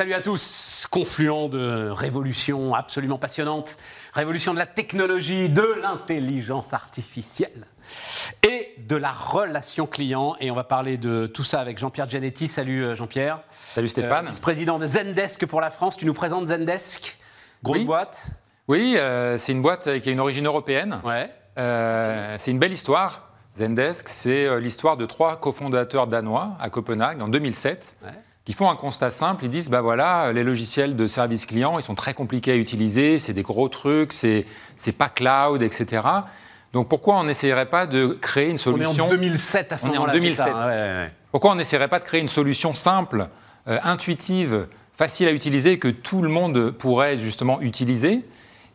salut à tous. Confluent de révolutions absolument passionnantes, révolution de la technologie, de l'intelligence artificielle et de la relation client. Et on va parler de tout ça avec Jean-Pierre Gianetti. Salut euh, Jean-Pierre. Salut Stéphane. Euh, vice-président de Zendesk pour la France. Tu nous présentes Zendesk? Grosse Oui. boîte Oui, euh, c'est une boîte qui a une origine européenne. Ouais. Euh, c'est une belle histoire. Zendesk, c'est l'histoire de trois cofondateurs danois à Copenhague en 2007 Ouais. Qui font un constat simple. Ils disent bah voilà, les logiciels de service client, ils sont très compliqués à utiliser, c'est des gros trucs, c'est c'est pas cloud, etc. Donc pourquoi on n'essayerait pas de créer une On est solution en 2007 à ce On est en moment-là. c'est ça, 2007. hein, ouais, ouais, ouais. Pourquoi on n'essaierait pas de créer une solution simple, euh, intuitive, facile à utiliser, que tout le monde pourrait justement utiliser?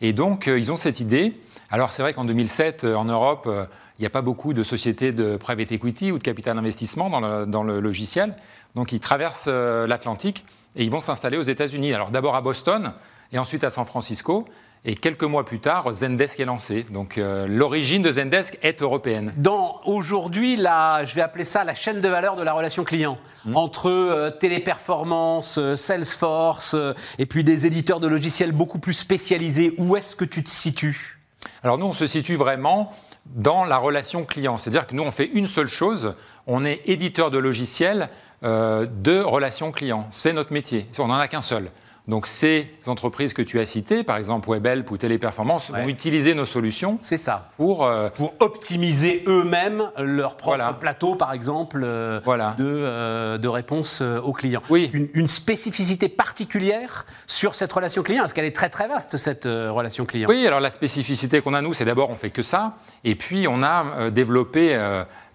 Et donc, euh, ils ont cette idée. Alors, c'est vrai qu'en 2007, euh, en Europe, euh, il n'y a pas beaucoup de sociétés de private equity ou de capital investissement dans le, dans le logiciel. Donc, ils traversent l'Atlantique et ils vont s'installer aux États-Unis. Alors, d'abord à Boston et ensuite à San Francisco. Et quelques mois plus tard, Zendesk est lancé. Donc, euh, l'origine de Zendesk est européenne. Dans aujourd'hui, je vais appeler ça la chaîne de valeur de la relation client Mmh. entre euh, Téléperformance, euh, Salesforce et puis des éditeurs de logiciels beaucoup plus spécialisés. Où est-ce que tu te situes? Alors nous, on se situe vraiment dans la relation client. C'est-à-dire que nous, on fait une seule chose, on est éditeur de logiciels de relation client. C'est notre métier, on n'en a qu'un seul. Donc ces entreprises que tu as citées, par exemple Webhelp ou Téléperformance, Ouais. vont utiliser nos solutions C'est ça. pour... euh, Pour optimiser eux-mêmes leur propre Voilà. plateau, par exemple, euh, Voilà. de, euh, de réponse aux clients. Oui. Une, une spécificité particulière sur cette relation client, parce qu'elle est très très vaste, cette relation client. Oui, alors la spécificité qu'on a, nous, c'est d'abord, on fait que ça. Et puis, on a développé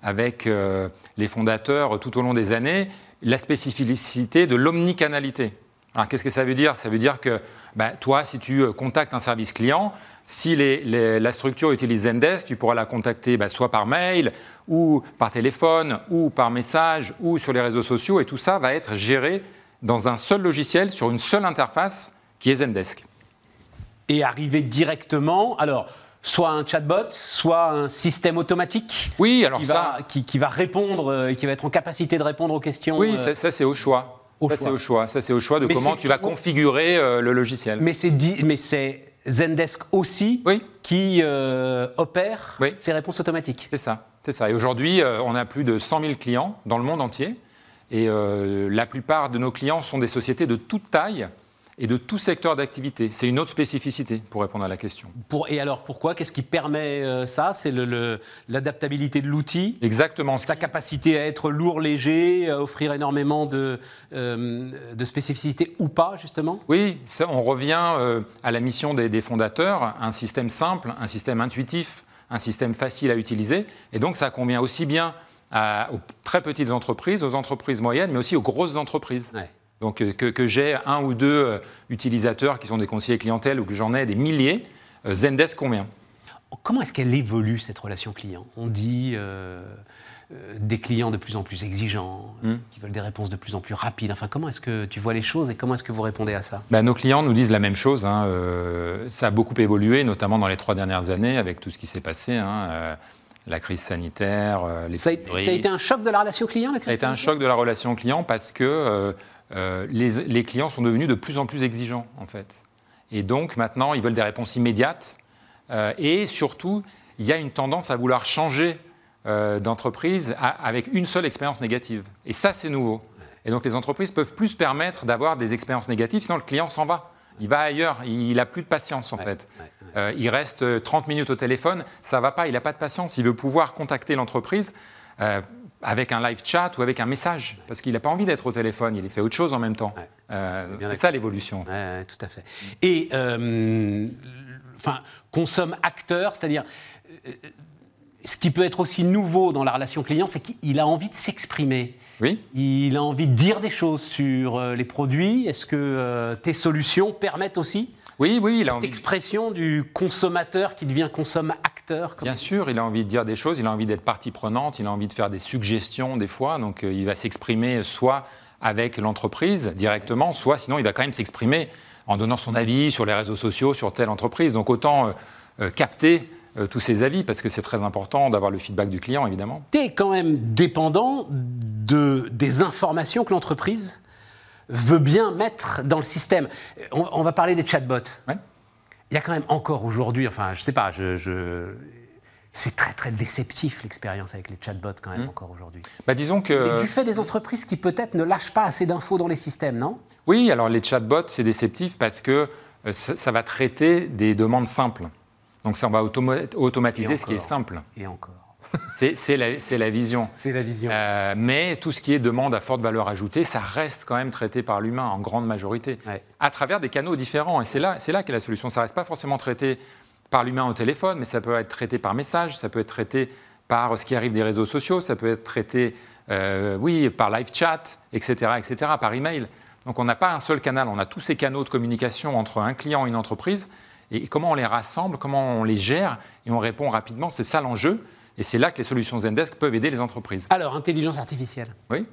avec les fondateurs tout au long des années la spécificité de l'omnicanalité. Alors, qu'est-ce que ça veut dire? Ça veut dire que bah, toi, si tu euh, contactes un service client, si les- les- la structure utilise Zendesk, tu pourras la contacter bah, soit par mail, ou par téléphone, ou par message, ou sur les réseaux sociaux. Et tout ça va être géré dans un seul logiciel, sur une seule interface, qui est Zendesk. Et arriver directement, alors, soit un chatbot, soit un système automatique. Oui, alors qui, ça... va, qui, qui va répondre euh, et qui va être en capacité de répondre aux questions. Oui, euh, ça, ça, c'est au choix. Au ça choix. c'est au choix. Ça c'est au choix de Mais comment tu vas configurer euh, le logiciel. mais c'est dit- mais c'est Zendesk aussi Oui, qui euh, opère Oui. ces réponses automatiques. c'est ça, c'est ça. Et aujourd'hui, euh, on a plus de 100 000 clients dans le monde entier, et la plupart de nos clients sont des sociétés de toute taille et de tout secteur d'activité. C'est une autre spécificité pour répondre à la question. Pour, et alors pourquoi? Qu'est-ce qui permet euh, ça? C'est le- le- l'adaptabilité de l'outil? Exactement. sa capacité à être lourd, léger, à offrir énormément de, euh, de spécificité ou pas, justement? Oui, ça, on revient euh, à la mission des, des fondateurs, un système simple, un système intuitif, un système facile à utiliser. Et donc ça convient aussi bien à- aux très petites entreprises, aux entreprises moyennes, mais aussi aux grosses entreprises. Ouais. Donc euh, que, que j'ai un ou deux euh, utilisateurs qui sont des conseillers clientèle ou que j'en ai des milliers, euh, Zendesk convient. Comment est-ce qu'elle évolue, cette relation client? On dit euh, euh, des clients de plus en plus exigeants, Hmm. qui veulent des réponses de plus en plus rapides. Enfin, comment est-ce que tu vois les choses et comment est-ce que vous répondez à ça? Bah, nos clients nous disent la même chose. hein, euh, ça a beaucoup évolué, notamment dans les trois dernières années, avec tout ce qui s'est passé, hein, la crise sanitaire, euh, les ça a, été, pénuries. ça a été un choc de la relation client, la Ça a été un crise choc de la relation client parce que euh, euh, les, les clients sont devenus de plus en plus exigeants, en fait. Et donc, maintenant, ils veulent des réponses immédiates. Euh, et surtout, il y a une tendance à vouloir changer euh, d'entreprise avec une seule expérience négative. Et ça, c'est nouveau. Et donc, les entreprises peuvent plus se permettre d'avoir des expériences négatives, sinon le client s'en va. Il va ailleurs, il n'a plus de patience, en fait. ouais, ouais. Euh, il reste euh, 30 minutes au téléphone, ça va pas, il n'a pas de patience. Il veut pouvoir contacter l'entreprise euh, avec un live chat ou avec un message, parce qu'il n'a pas envie d'être au téléphone, il fait autre chose en même temps. Euh, c'est ça l'évolution. Tout à fait. Et, euh, enfin, consomme acteur, c'est-à-dire, euh, ce qui peut être aussi nouveau dans la relation client, c'est qu'il a envie de s'exprimer. Oui Il a envie de dire des choses sur euh, les produits. Est-ce que euh, tes solutions permettent aussi Oui, oui, il a cette envie. expression du consommateur qui devient consomme-acteur Bien sûr, il a envie de dire des choses, il a envie d'être partie prenante, il a envie de faire des suggestions des fois, donc euh, il va s'exprimer soit avec l'entreprise directement, soit sinon il va quand même s'exprimer en donnant son avis sur les réseaux sociaux, sur telle entreprise. Donc autant euh, capter euh, tous ces avis, parce que c'est très important d'avoir le feedback du client, évidemment. Tu es quand même dépendant de, des informations que l'entreprise veut bien mettre dans le système. On, on va parler des chatbots. Ouais. Il y a quand même encore aujourd'hui, enfin, je sais pas, je, je- c'est très très déceptif l'expérience avec les chatbots quand même encore aujourd'hui. Bah, disons que. Et du fait des entreprises qui peut-être ne lâchent pas assez d'infos dans les systèmes, non? Oui, alors les chatbots, c'est déceptif parce que euh, ça, ça va traiter des demandes simples. Donc ça, on va automa- automatiser ce qui est simple. Et encore. C'est la, vision. C'est la vision. Euh, mais tout ce qui est demande à forte valeur ajoutée, ça reste quand même traité par l'humain en grande majorité, Ouais. à travers des canaux différents. Et c'est là, là qu'est la solution. Ça reste pas forcément traité par l'humain au téléphone, mais ça peut être traité par message, ça peut être traité par ce qui arrive des réseaux sociaux, ça peut être traité, euh, oui, par live chat, etc., etc., par email. Donc on n'a pas un seul canal, on a tous ces canaux de communication entre un client et une entreprise. Et comment on les rassemble, comment on les gère, et on répond rapidement, c'est ça l'enjeu. Et c'est là que les solutions Zendesk peuvent aider les entreprises. Alors, intelligence artificielle. Oui.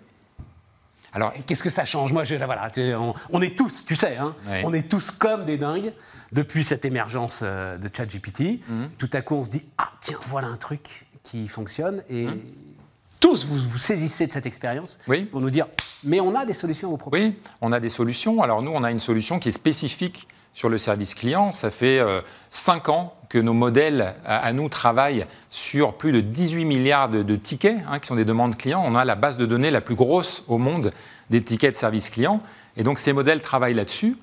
Alors, Qu'est-ce que ça change? Moi, je, voilà, tu- on, on est tous, tu sais, hein, Oui. on est tous comme des dingues depuis cette émergence euh, de ChatGPT. Mhm. Tout à coup, on se dit ah tiens, voilà un truc qui fonctionne et Mhm. tous vous vous saisissez de cette expérience Oui. pour nous dire mais on a des solutions à vous proposer. oui, on a des solutions. Alors nous, on a une solution qui est spécifique sur le service client. Ça fait euh, cinq ans que nos modèles à, nous travaillent sur plus de 18 milliards de, tickets, hein, qui sont des demandes clients. On a la base de données la plus grosse au monde des tickets de service client. Et donc ces modèles travaillent là-dessus.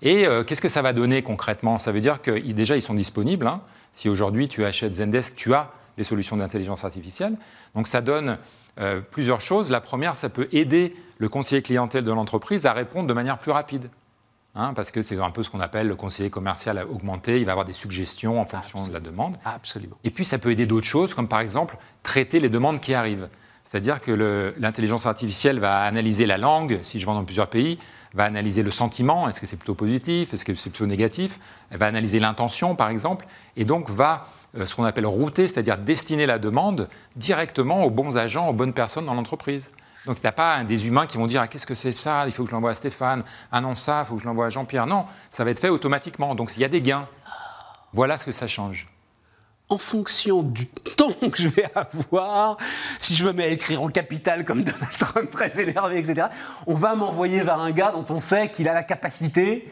Et euh, qu'est-ce que ça va donner concrètement? Ça veut dire que déjà, ils sont disponibles. hein. Si aujourd'hui tu achètes Zendesk, tu as les solutions d'intelligence artificielle. Donc ça donne euh, plusieurs choses. La première, ça peut aider le conseiller clientèle de l'entreprise à répondre de manière plus rapide. Hein, parce que c'est un peu ce qu'on appelle le conseiller commercial augmenté. Il va avoir des suggestions en fonction de la demande. Absolument. Et puis ça peut aider d'autres choses, comme par exemple traiter les demandes qui arrivent. C'est-à-dire que l'intelligence artificielle va analyser la langue, si je vends dans plusieurs pays, va analyser le sentiment, est-ce que c'est plutôt positif, est-ce que c'est plutôt négatif, elle va analyser l'intention par exemple, et donc va euh, ce qu'on appelle router, c'est-à-dire destiner la demande directement aux bons agents, aux bonnes personnes dans l'entreprise. Donc tu n'as pas des humains qui vont dire ah, qu'est-ce que c'est ça, il faut que je l'envoie à Stéphane, ah non ça, il faut que je l'envoie à Jean-Pierre. Non, ça va être fait automatiquement, donc il y a des gains. Voilà ce que ça change. En fonction du temps que je vais avoir, si je me mets à écrire en capital comme Donald Trump très énervé, etc., on va m'envoyer vers un gars dont on sait qu'il a la capacité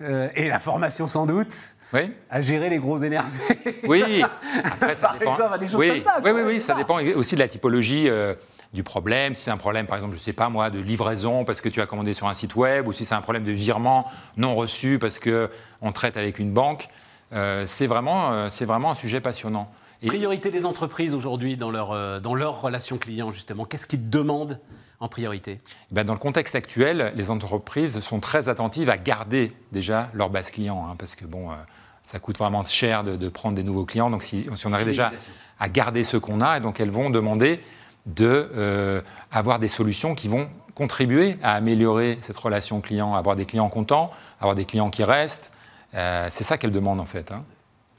euh, et la formation sans doute Oui à gérer les gros énervés. Oui, après ça Par dépend. exemple, des choses oui, comme ça, Oui, oui, oui, ça. dépend aussi de la typologie euh, du problème. Si c'est un problème, par exemple, je sais pas moi, de livraison parce que tu as commandé sur un site web, ou si c'est un problème de virement non reçu parce que on traite avec une banque, euh, c'est vraiment, euh, vraiment un sujet passionnant. Et- Priorité des entreprises aujourd'hui dans leur, euh, dans leur relation client, justement. Qu'est-ce qu'ils demandent en priorité? Ben, dans le contexte actuel, les entreprises sont très attentives à garder déjà leur base client, hein, parce que bon, euh, ça coûte vraiment cher de, de prendre des nouveaux clients. Donc si, si on arrive déjà à garder ceux qu'on a, et donc elles vont demander de euh, avoir des solutions qui vont contribuer à améliorer cette relation client, avoir des clients contents, avoir des clients qui restent. Euh, c'est ça qu'elles demandent en fait. hein.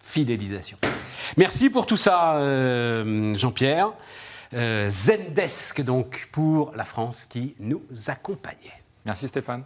Fidélisation. Merci pour tout ça, euh, Jean-Pierre. Euh, Zendesk, donc, pour la France qui nous accompagnait. Merci Stéphane.